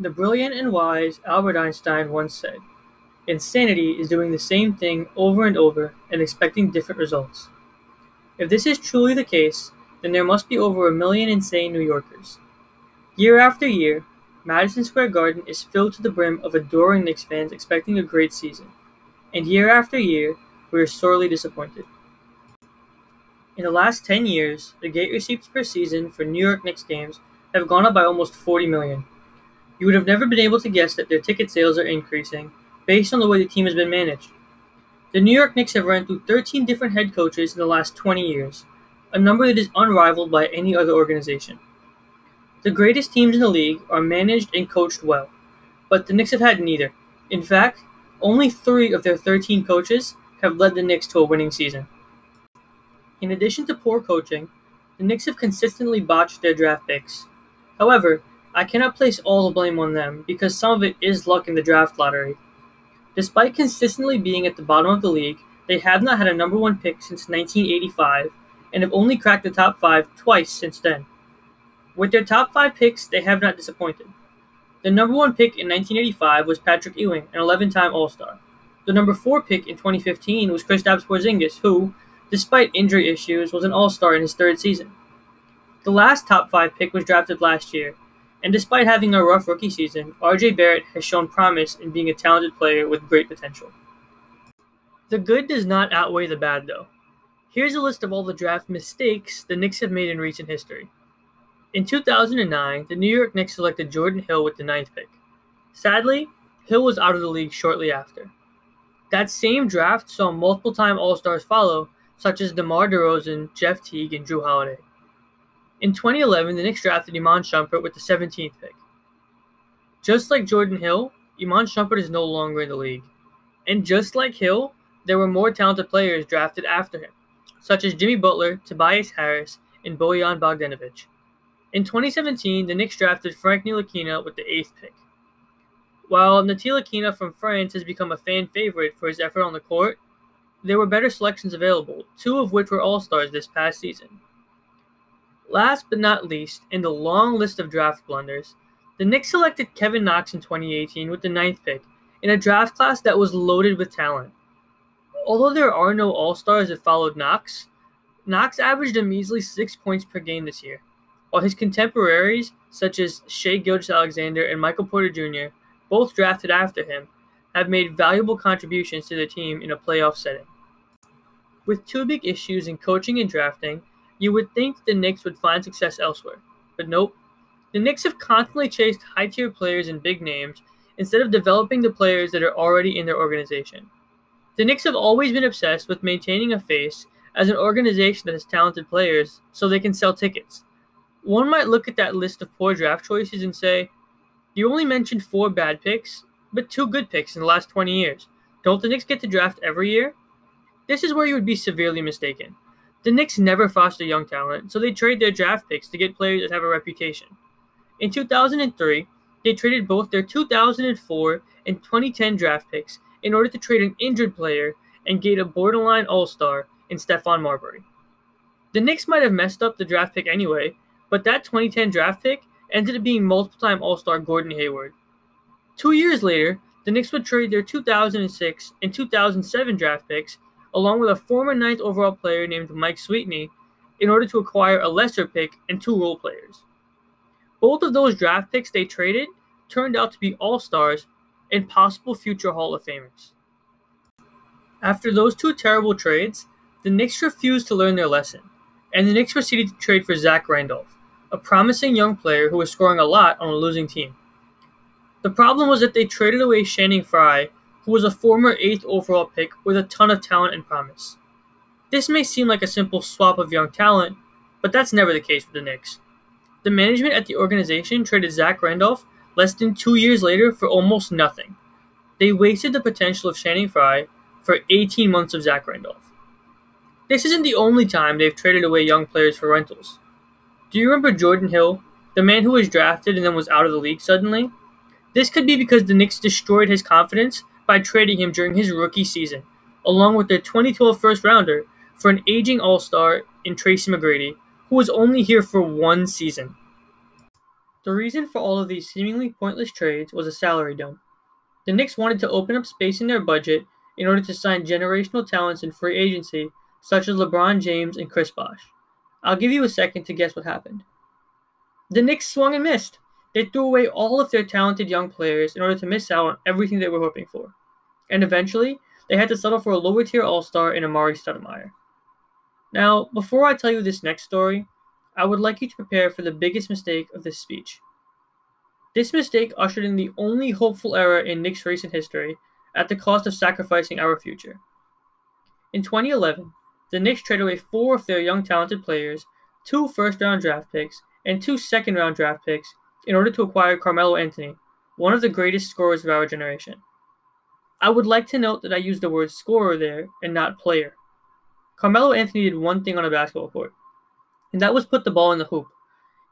The brilliant and wise Albert Einstein once said, Insanity is doing the same thing over and over and expecting different results. If this is truly the case, then there must be over a million insane New Yorkers. Year after year, Madison Square Garden is filled to the brim of adoring Knicks fans expecting a great season, and year after year, we are sorely disappointed. In the last 10 years, the gate receipts per season for New York Knicks games have gone up by almost 40 million. You would have never been able to guess that their ticket sales are increasing based on the way the team has been managed. The New York Knicks have run through 13 different head coaches in the last 20 years, a number that is unrivaled by any other organization. The greatest teams in the league are managed and coached well, but the Knicks have had neither. In fact, only three of their 13 coaches have led the Knicks to a winning season. In addition to poor coaching, the Knicks have consistently botched their draft picks. However, I cannot place all the blame on them because some of it is luck in the draft lottery. Despite consistently being at the bottom of the league, they have not had a number one pick since 1985 and have only cracked the top five twice since then. With their top five picks, they have not disappointed. The number one pick in 1985 was Patrick Ewing, an 11 time All Star. The number four pick in 2015 was Kristaps Porzingis, who, despite injury issues, was an All Star in his third season. The last top five pick was drafted last year, and despite having a rough rookie season, RJ Barrett has shown promise in being a talented player with great potential. The good does not outweigh the bad, though. Here's a list of all the draft mistakes the Knicks have made in recent history. In 2009, the New York Knicks selected Jordan Hill with the ninth pick. Sadly, Hill was out of the league shortly after. That same draft saw multiple time All Stars follow, such as DeMar DeRozan, Jeff Teague, and Jrue Holiday. In 2011, the Knicks drafted Iman Shumpert with the 17th pick. Just like Jordan Hill, Iman Shumpert is no longer in the league. And just like Hill, there were more talented players drafted after him, such as Jimmy Butler, Tobias Harris, and Bojan Bogdanovic. In 2017, the Knicks drafted Frank Ntilikina with the 8th pick. While Ntilikina from France has become a fan favorite for his effort on the court, there were better selections available, two of which were All Stars this past season. Last but not least, in the long list of draft blunders, the Knicks selected Kevin Knox in 2018 with the ninth pick in a draft class that was loaded with talent. Although there are no All Stars that followed Knox, Knox averaged a measly six points per game this year, while his contemporaries, such as Shai Gilgeous-Alexander and Michael Porter Jr., both drafted after him, have made valuable contributions to the team in a playoff setting. With two big issues in coaching and drafting, you would think the Knicks would find success elsewhere, but nope. The Knicks have constantly chased high tier players and big names instead of developing the players that are already in their organization. The Knicks have always been obsessed with maintaining a face as an organization that has talented players so they can sell tickets. One might look at that list of poor draft choices and say, You only mentioned four bad picks, but two good picks in the last 20 years. Don't the Knicks get to draft every year? This is where you would be severely mistaken. The Knicks never foster young talent, so they trade their draft picks to get players that have a reputation. In 2003, they traded both their 2004 and 2010 draft picks in order to trade an injured player and get a borderline all star in Stephon Marbury. The Knicks might have messed up the draft pick anyway, but that 2010 draft pick ended up being multiple time all star Gordon Hayward. Two years later, the Knicks would trade their 2006 and 2007 draft picks along with a former ninth overall player named Mike Sweetney, in order to acquire a lesser pick and two role players. Both of those draft picks they traded turned out to be all stars and possible future Hall of Famers. After those two terrible trades, the Knicks refused to learn their lesson, and the Knicks proceeded to trade for Zach Randolph, a promising young player who was scoring a lot on a losing team. The problem was that they traded away Channing Frye who was a former 8th overall pick with a ton of talent and promise. This may seem like a simple swap of young talent, but that's never the case with the Knicks. The management at the organization traded Zach Randolph less than two years later for almost nothing. They wasted the potential of Channing Frye for 18 months of Zach Randolph. This isn't the only time they've traded away young players for rentals. Do you remember Jordan Hill, the man who was drafted and then was out of the league suddenly? This could be because the Knicks destroyed his confidence by trading him during his rookie season, along with their 2012 first rounder for an aging All Star in Tracy McGrady, who was only here for one season. The reason for all of these seemingly pointless trades was a salary dump. The Knicks wanted to open up space in their budget in order to sign generational talents in free agency, such as LeBron James and Chris Bosh. I'll give you a second to guess what happened. The Knicks swung and missed. They threw away all of their talented young players in order to miss out on everything they were hoping for. And eventually, they had to settle for a lower tier all star in Amar'e Stoudemire. Now, before I tell you this next story, I would like you to prepare for the biggest mistake of this speech. This mistake ushered in the only hopeful era in Knicks recent history at the cost of sacrificing our future. In 2011, the Knicks traded away four of their young talented players, two first round draft picks, and two second round draft picks in order to acquire Carmelo Anthony, one of the greatest scorers of our generation. I would like to note that I used the word scorer there and not player. Carmelo Anthony did one thing on a basketball court, and that was put the ball in the hoop.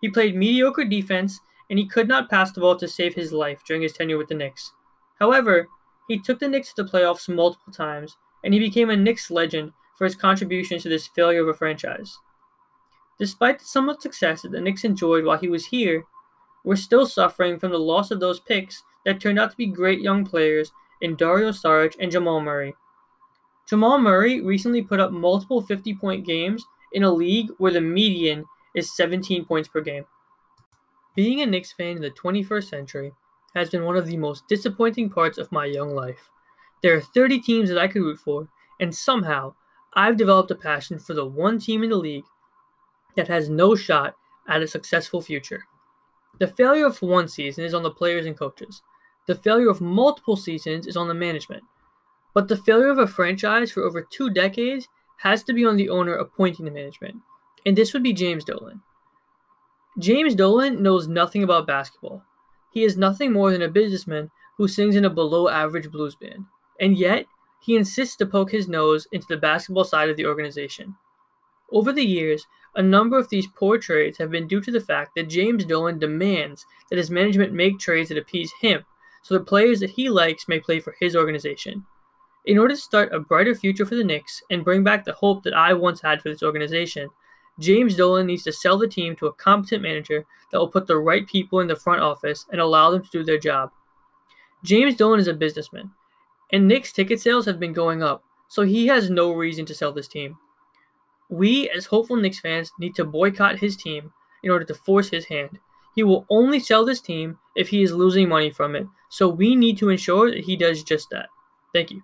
He played mediocre defense and he could not pass the ball to save his life during his tenure with the Knicks. However, he took the Knicks to the playoffs multiple times, and he became a Knicks legend for his contributions to this failure of a franchise. Despite the somewhat success that the Knicks enjoyed while he was here, we're still suffering from the loss of those picks that turned out to be great young players in Dario Saric and Jamal Murray. Jamal Murray recently put up multiple 50 point games in a league where the median is 17 points per game. Being a Knicks fan in the 21st century has been one of the most disappointing parts of my young life. There are 30 teams that I could root for, and somehow I've developed a passion for the one team in the league that has no shot at a successful future. The failure of one season is on the players and coaches. The failure of multiple seasons is on the management. But the failure of a franchise for over two decades has to be on the owner appointing the management. And this would be James Dolan. James Dolan knows nothing about basketball. He is nothing more than a businessman who sings in a below average blues band. And yet, he insists to poke his nose into the basketball side of the organization. Over the years, a number of these poor trades have been due to the fact that James Dolan demands that his management make trades that appease him so the players that he likes may play for his organization. In order to start a brighter future for the Knicks and bring back the hope that I once had for this organization, James Dolan needs to sell the team to a competent manager that will put the right people in the front office and allow them to do their job. James Dolan is a businessman, and Knicks ticket sales have been going up, so he has no reason to sell this team. We, as hopeful Knicks fans, need to boycott his team in order to force his hand. He will only sell this team if he is losing money from it, so we need to ensure that he does just that. Thank you.